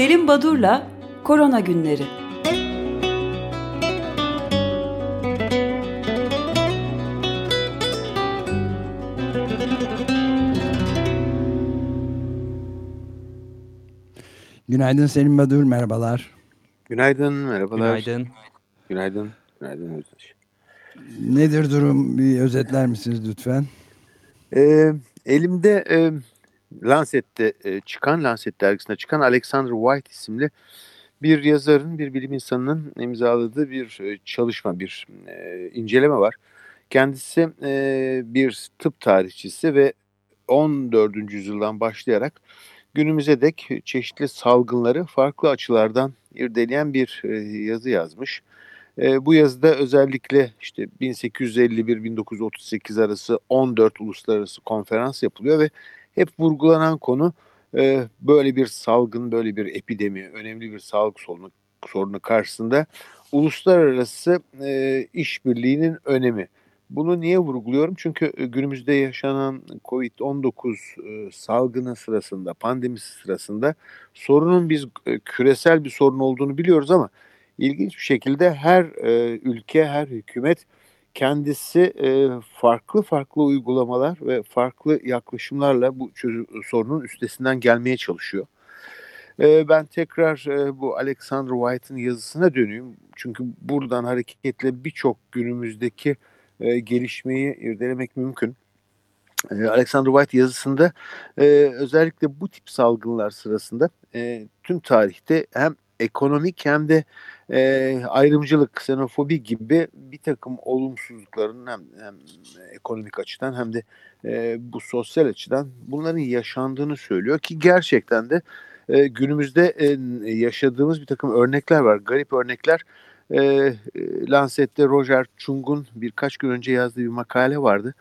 Selim Badur'la Korona Günleri. Günaydın Selim Badur, merhabalar. Günaydın, merhabalar. Günaydın. Günaydın, günaydın Özdeş. Nedir durum? Bir özetler misiniz lütfen? Ee, elimde e, Lancet'te e, çıkan, Lancet dergisinde çıkan Alexander White isimli bir yazarın, bir bilim insanının imzaladığı bir e, çalışma, bir e, inceleme var. Kendisi e, bir tıp tarihçisi ve 14. yüzyıldan başlayarak günümüze dek çeşitli salgınları farklı açılardan irdeleyen bir e, yazı yazmış. E, bu yazıda özellikle işte 1851-1938 arası 14 uluslararası konferans yapılıyor ve hep vurgulanan konu e, böyle bir salgın, böyle bir epidemi, önemli bir sağlık sorunu, sorunu karşısında uluslararası e, işbirliğinin önemi. Bunu niye vurguluyorum? Çünkü e, günümüzde yaşanan COVID-19 e, salgını sırasında, pandemisi sırasında sorunun biz e, küresel bir sorun olduğunu biliyoruz ama ilginç bir şekilde her ülke, her hükümet kendisi farklı farklı uygulamalar ve farklı yaklaşımlarla bu sorunun üstesinden gelmeye çalışıyor. Ben tekrar bu Alexander White'ın yazısına döneyim. Çünkü buradan hareketle birçok günümüzdeki e, gelişmeyi irdelemek mümkün. E, Alexander White yazısında e, özellikle bu tip salgınlar sırasında e, tüm tarihte hem ekonomik hem de e, ayrımcılık, ksenofobi gibi bir takım olumsuzlukların hem, hem ekonomik açıdan hem de e, bu sosyal açıdan bunların yaşandığını söylüyor ki gerçekten de e, günümüzde e, yaşadığımız bir takım örnekler var, garip örnekler e, Lancet'te Roger Chung'un birkaç gün önce yazdığı bir makale vardı.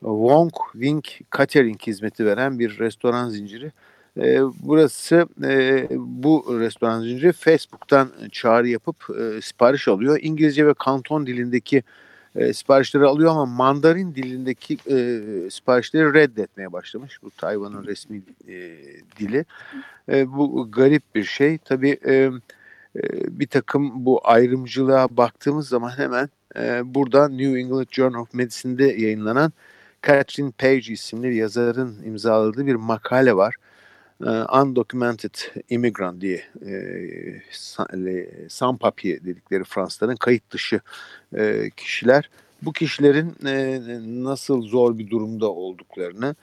Wong Wing Catering hizmeti veren bir restoran zinciri. E, burası e, bu restoran zinciri Facebook'tan çağrı yapıp e, sipariş alıyor. İngilizce ve Kanton dilindeki e, siparişleri alıyor ama Mandarin dilindeki e, siparişleri reddetmeye başlamış. Bu Tayvan'ın resmi e, dili. E, bu garip bir şey. Tabii e, bir takım bu ayrımcılığa baktığımız zaman hemen e, burada New England Journal of Medicine'de yayınlanan Catherine Page isimli bir yazarın imzaladığı bir makale var. Undocumented Immigrant diye e, sans papier dedikleri Fransızların kayıt dışı e, kişiler. Bu kişilerin e, nasıl zor bir durumda olduklarını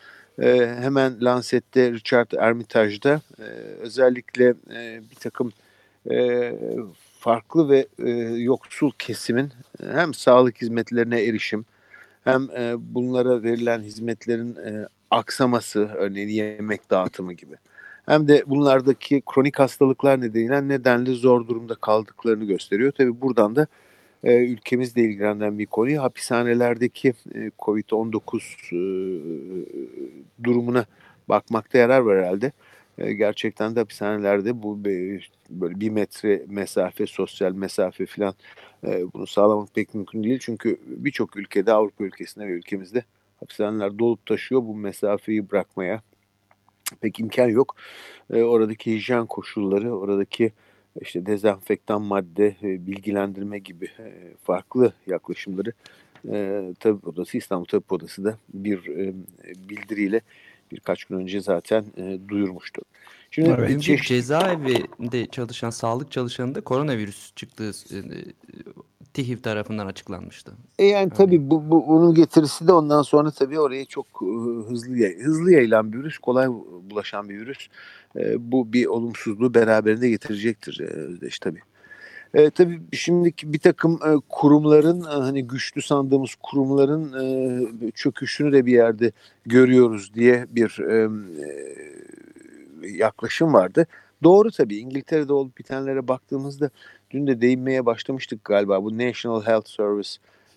hemen Lancet'te Richard Ermitage'da özellikle bir takım farklı ve yoksul kesimin hem sağlık hizmetlerine erişim hem bunlara verilen hizmetlerin aksaması örneğin yemek dağıtımı gibi hem de bunlardaki kronik hastalıklar nedeniyle nedenli zor durumda kaldıklarını gösteriyor. Tabi buradan da e, ülkemizle ilgilenen bir konuyu hapishanelerdeki e, COVID-19 e, durumuna bakmakta yarar var herhalde. E, gerçekten de hapishanelerde bu böyle bir metre mesafe, sosyal mesafe falan e, bunu sağlamak pek mümkün değil. Çünkü birçok ülkede, Avrupa ülkesinde ve ülkemizde hapishaneler dolup taşıyor. Bu mesafeyi bırakmaya pek imkan yok. E, oradaki hijyen koşulları, oradaki işte dezenfektan madde, bilgilendirme gibi farklı yaklaşımları e, Tabip Odası, İstanbul Tabip Odası da bir bildiriyle birkaç gün önce zaten e, duyurmuştu. Şimdi evet. Bir cezaevinde çalışan sağlık çalışanında koronavirüs çıktığı e, TİHİV tarafından açıklanmıştı. E yani tabii bu, bu bunun getirisi de ondan sonra tabii oraya çok e, hızlı hızlı yayılan bir virüs, kolay bulaşan bir virüs. E, bu bir olumsuzluğu beraberinde getirecektir e, Özdeş tabii. E, tabii şimdiki bir takım e, kurumların e, hani güçlü sandığımız kurumların e, çöküşünü de bir yerde görüyoruz diye bir e, e, yaklaşım vardı. Doğru tabii İngiltere'de olup bitenlere baktığımızda dün de değinmeye başlamıştık galiba bu National Health Service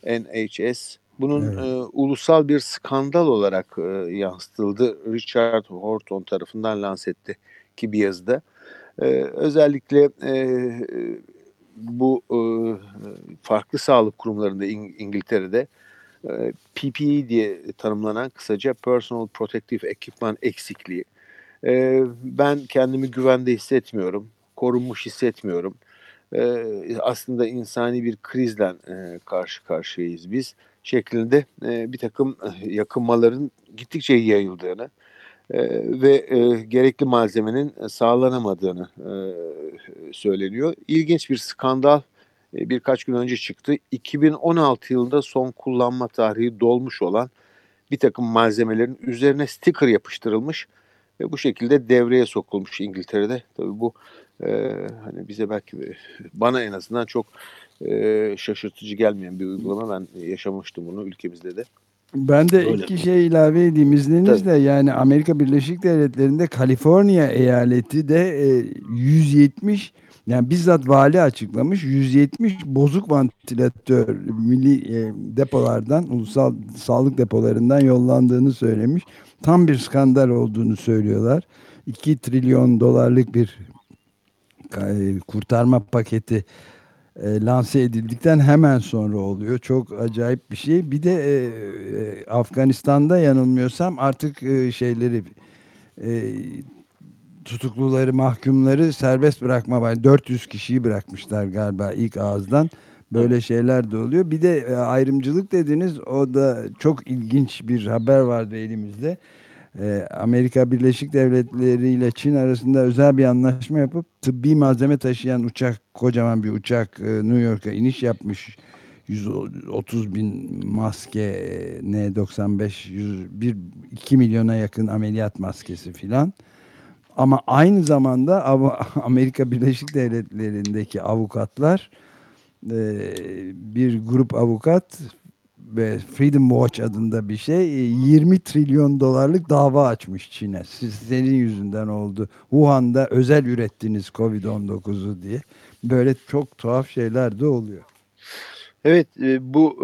NHS bunun evet. e, ulusal bir skandal olarak e, yansıtıldı. Richard Horton tarafından Lancet'te ki bir yazıda. E, özellikle e, bu e, farklı sağlık kurumlarında İng İngiltere'de e, PPE diye tanımlanan kısaca Personal Protective Equipment eksikliği. E, ben kendimi güvende hissetmiyorum. korunmuş hissetmiyorum. Aslında insani bir krizle karşı karşıyayız biz şeklinde bir takım e, yakınmaların gittikçe yayıldığını ve gerekli malzemenin sağlanamadığını e, söyleniyor. İlginç bir skandal birkaç gün önce çıktı. 2016 yılında son kullanma tarihi dolmuş olan bir takım malzemelerin üzerine sticker yapıştırılmış ve bu şekilde devreye sokulmuş İngiltere'de. Tabii bu e, hani bize belki bana en azından çok e, şaşırtıcı gelmeyen bir uygulama. Ben yaşamıştım bunu ülkemizde de. Ben de Öyle. iki şey ilave edeyim izninizle. Tabii. Yani Amerika Birleşik Devletleri'nde Kaliforniya eyaleti de e, 170 yani bizzat vali açıklamış 170 bozuk vantilatör milli e, depolardan ulusal sağlık depolarından yollandığını söylemiş. Tam bir skandal olduğunu söylüyorlar. 2 trilyon dolarlık bir e, kurtarma paketi e, lanse edildikten hemen sonra oluyor. Çok acayip bir şey. Bir de e, e, Afganistan'da yanılmıyorsam artık e, şeyleri e, tutukluları, mahkumları serbest bırakma var. 400 kişiyi bırakmışlar galiba ilk ağızdan. Böyle şeyler de oluyor. Bir de e, ayrımcılık dediniz. O da çok ilginç bir haber vardı elimizde. E, Amerika Birleşik Devletleri ile Çin arasında özel bir anlaşma yapıp tıbbi malzeme taşıyan uçak, kocaman bir uçak e, New York'a iniş yapmış. 130 bin maske N95 101 2 milyona yakın ameliyat maskesi filan. Ama aynı zamanda Amerika Birleşik Devletleri'ndeki avukatlar bir grup avukat ve Freedom Watch adında bir şey 20 trilyon dolarlık dava açmış Çin'e. Siz senin yüzünden oldu. Wuhan'da özel ürettiniz Covid-19'u diye. Böyle çok tuhaf şeyler de oluyor. Evet bu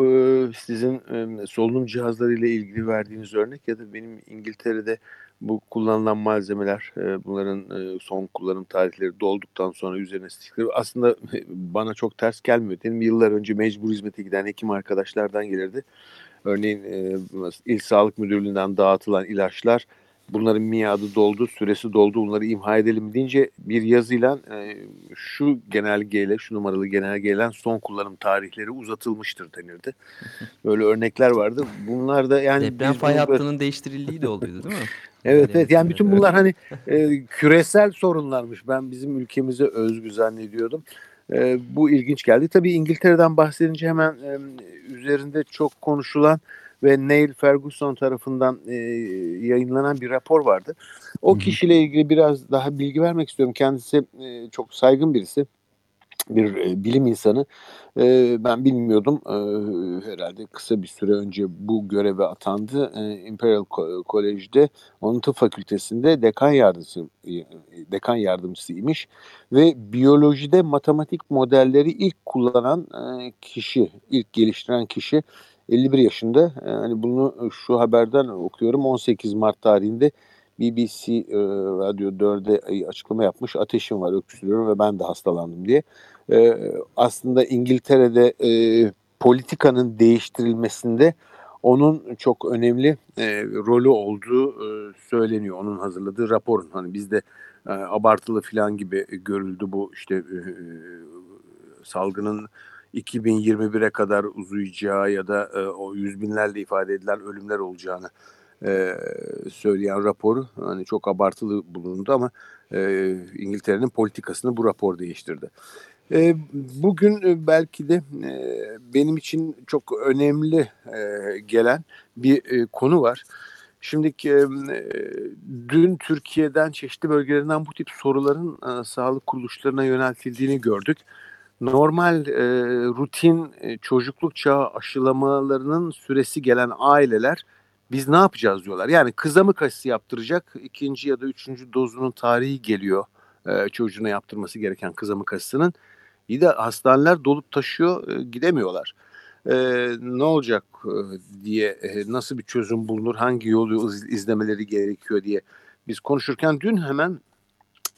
sizin solunum cihazlarıyla ilgili verdiğiniz örnek ya da benim İngiltere'de bu kullanılan malzemeler, e, bunların e, son kullanım tarihleri dolduktan sonra üzerine sticker aslında bana çok ters gelmiyor. Benim yıllar önce mecbur hizmete giden hekim arkadaşlardan gelirdi. Örneğin e, İl Sağlık Müdürlüğü'nden dağıtılan ilaçlar bunların miadı doldu, süresi doldu, bunları imha edelim deyince bir yazıyla e, şu genelgeyle, şu numaralı genelgeyle son kullanım tarihleri uzatılmıştır denirdi. Böyle örnekler vardı. Bunlar da yani... Deprem fay hattının değiştirildiği de oluyordu değil mi? evet evet yani bütün bunlar hani e, küresel sorunlarmış. Ben bizim ülkemize özgü zannediyordum. E, bu ilginç geldi. Tabii İngiltere'den bahsedince hemen e, üzerinde çok konuşulan ve Neil Ferguson tarafından e, yayınlanan bir rapor vardı. O kişiyle ilgili biraz daha bilgi vermek istiyorum. Kendisi e, çok saygın birisi bir e, bilim insanı. E, ben bilmiyordum. E, herhalde kısa bir süre önce bu göreve atandı. E, Imperial College'de onun tıp fakültesinde dekan yardımcısı e, dekan yardımcısıymış ve biyolojide matematik modelleri ilk kullanan e, kişi, ilk geliştiren kişi 51 yaşında. Yani bunu şu haberden okuyorum. 18 Mart tarihinde BBC e, Radyo 4'e açıklama yapmış. Ateşim var, öksürüyorum ve ben de hastalandım diye. E, aslında İngiltere'de e, politikanın değiştirilmesinde onun çok önemli e, rolü olduğu e, söyleniyor. Onun hazırladığı raporun. Hani bizde e, abartılı falan gibi görüldü bu işte e, salgının 2021'e kadar uzayacağı ya da e, o yüz binlerle ifade edilen ölümler olacağını e, söyleyen raporu hani çok abartılı bulundu ama e, İngiltere'nin politikasını bu rapor değiştirdi. E, bugün e, belki de e, benim için çok önemli e, gelen bir konu var. Şimdi dün Türkiye'den çeşitli bölgelerinden bu tip soruların sağlık kuruluşlarına yöneltildiğini gördük normal rutin çocukluk çağı aşılamalarının süresi gelen aileler biz ne yapacağız diyorlar. Yani kızamık aşısı yaptıracak ikinci ya da üçüncü dozunun tarihi geliyor çocuğuna yaptırması gereken kızamık aşısının. İyi de hastaneler dolup taşıyor e, gidemiyorlar. E, ne olacak e, diye e, nasıl bir çözüm bulunur hangi yolu iz, izlemeleri gerekiyor diye biz konuşurken dün hemen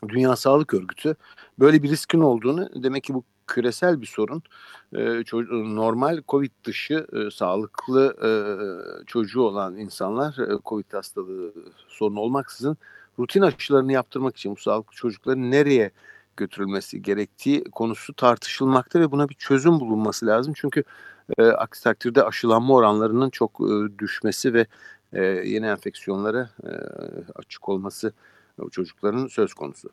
Dünya Sağlık Örgütü böyle bir riskin olduğunu demek ki bu küresel bir sorun. Normal Covid dışı sağlıklı çocuğu olan insanlar Covid hastalığı sorunu olmaksızın rutin aşılarını yaptırmak için bu sağlıklı çocukları nereye götürülmesi gerektiği konusu tartışılmakta ve buna bir çözüm bulunması lazım. Çünkü e, aksi takdirde aşılanma oranlarının çok e, düşmesi ve e, yeni enfeksiyonlara e, açık olması çocukların söz konusu.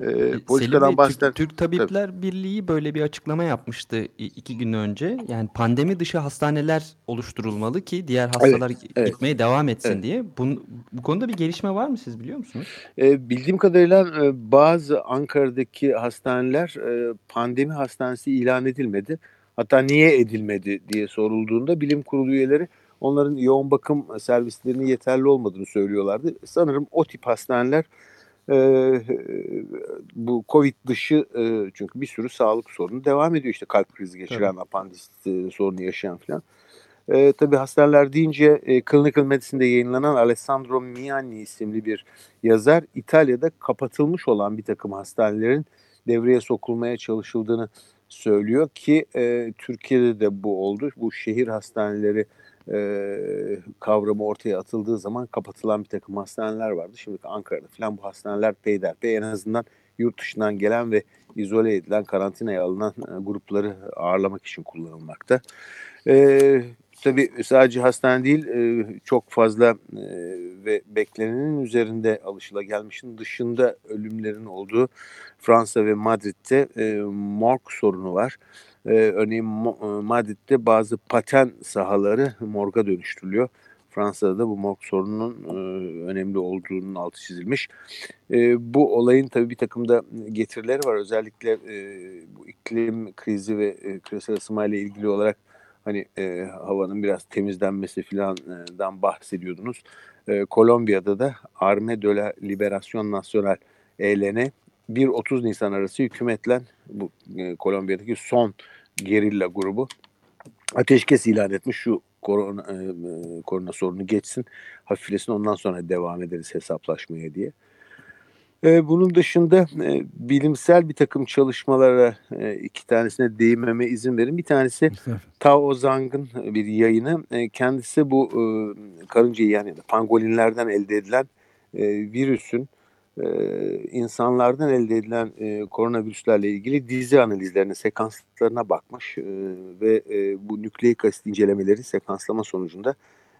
E, politikadan bahseder. Türk, Türk Tabipler Tabii. Birliği böyle bir açıklama yapmıştı iki gün önce. Yani pandemi dışı hastaneler oluşturulmalı ki diğer hastalar evet, evet. gitmeye devam etsin evet. diye. Bu, bu konuda bir gelişme var mı siz biliyor musunuz? E, bildiğim kadarıyla e, bazı Ankara'daki hastaneler e, pandemi hastanesi ilan edilmedi. Hatta niye edilmedi diye sorulduğunda bilim kurulu üyeleri onların yoğun bakım servislerinin yeterli olmadığını söylüyorlardı. Sanırım o tip hastaneler e, bu Covid dışı e, çünkü bir sürü sağlık sorunu devam ediyor. İşte kalp krizi geçiren, evet. apandis e, sorunu yaşayan falan. E, tabii hastaneler deyince e, Clinical Medicine'de yayınlanan Alessandro Miani isimli bir yazar İtalya'da kapatılmış olan bir takım hastanelerin devreye sokulmaya çalışıldığını söylüyor ki e, Türkiye'de de bu oldu. Bu şehir hastaneleri e, kavramı ortaya atıldığı zaman kapatılan bir takım hastaneler vardı. Şimdi Ankara'da falan bu hastaneler peyderpey en azından yurt dışından gelen ve izole edilen, karantinaya alınan e, grupları ağırlamak için kullanılmakta. E, tabii sadece hastane değil, e, çok fazla e, ve beklenenin üzerinde alışılagelmişin dışında ölümlerin olduğu Fransa ve Madrid'de e, morg sorunu var. Ee, örneğin e, Madrid'de bazı paten sahaları morga dönüştürülüyor. Fransa'da da bu morg sorununun e, önemli olduğunun altı çizilmiş. E, bu olayın tabii bir takım da getirileri var. Özellikle e, bu iklim krizi ve e, küresel ısınma ile ilgili olarak hani e, havanın biraz temizlenmesi filandan bahsediyordunuz. E, Kolombiya'da da Arme de la Liberación Nacional ELN 1-30 Nisan arası hükümetle bu e, Kolombiya'daki son gerilla grubu ateşkes ilan etmiş. Şu korona, e, e, korona sorunu geçsin, hafiflesin ondan sonra devam ederiz hesaplaşmaya diye. E, bunun dışında e, bilimsel bir takım çalışmalara e, iki tanesine değinmeme izin verin. Bir tanesi Tao Zhang'ın bir yayını. E, kendisi bu e, karınca yani pangolinlerden elde edilen e, virüsün insanlardan elde edilen e, koronavirüslerle ilgili dizi analizlerine, sekanslarına bakmış e, ve e, bu nükleik asit incelemeleri sekanslama sonucunda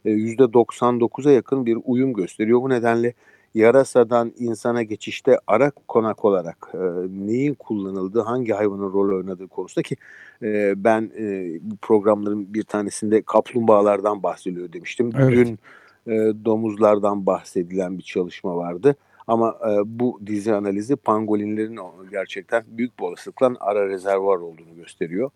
e, %99'a yakın bir uyum gösteriyor. Bu nedenle yarasadan insana geçişte ara konak olarak e, neyin kullanıldığı, hangi hayvanın rol oynadığı konusunda ki e, ben e, bu programların bir tanesinde kaplumbağalardan bahsediyor demiştim. Evet. Dün e, domuzlardan bahsedilen bir çalışma vardı. Ama e, bu dizi analizi pangolinlerin gerçekten büyük bir olasılıkla ara rezervuar olduğunu gösteriyor.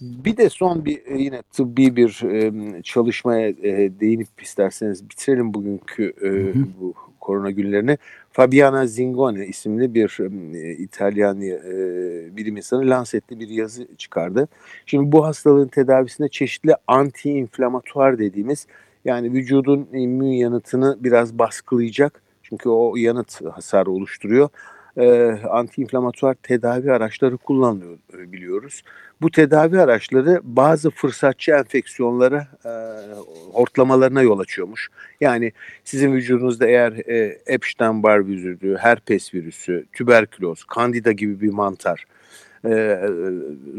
Bir de son bir e, yine tıbbi bir e, çalışmaya e, değinip isterseniz bitirelim bugünkü e, bu korona günlerini. Fabiana Zingone isimli bir e, İtalyan e, bilim insanı Lancet'te bir yazı çıkardı. Şimdi bu hastalığın tedavisinde çeşitli anti-inflamatuar dediğimiz yani vücudun immün yanıtını biraz baskılayacak çünkü o yanıt hasarı oluşturuyor. E, antiinflamatuar tedavi araçları kullanılıyor e, biliyoruz. Bu tedavi araçları bazı fırsatçı enfeksiyonlara e, hortlamalarına yol açıyormuş. Yani sizin vücudunuzda eğer e, Epstein-Barr virüsü, herpes virüsü, tüberküloz, kandida gibi bir mantar, e,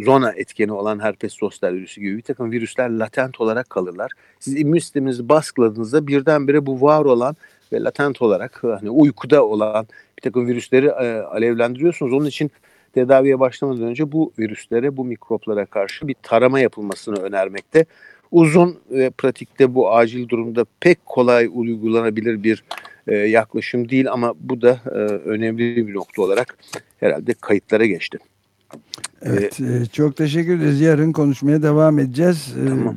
zona etkeni olan herpes zoster virüsü gibi bir takım virüsler latent olarak kalırlar. Siz immün sisteminizi baskıladığınızda birdenbire bu var olan ve latent olarak hani uykuda olan bir takım virüsleri e, alevlendiriyorsunuz. Onun için tedaviye başlamadan önce bu virüslere, bu mikroplara karşı bir tarama yapılmasını önermekte. Uzun ve pratikte bu acil durumda pek kolay uygulanabilir bir e, yaklaşım değil ama bu da e, önemli bir nokta olarak herhalde kayıtlara geçti. Evet, ee, çok teşekkür ederiz. Yarın konuşmaya devam edeceğiz. Tamam.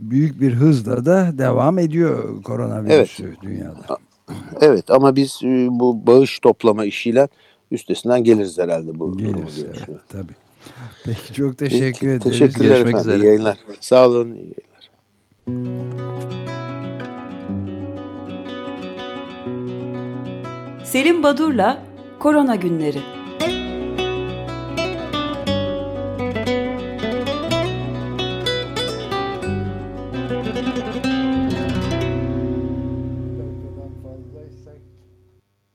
Büyük bir hızla da devam ediyor koronavirüs evet. dünyada. Evet ama biz e, bu bağış toplama işiyle üstesinden geliriz herhalde bu. Geliriz evet, tabii. Peki çok teşekkür Peki, ederiz. Teşekkürler Görüşmek efendim. üzere. İyi yayınlar. Sağ olun. İyi yayınlar. Selim Badur'la Korona Günleri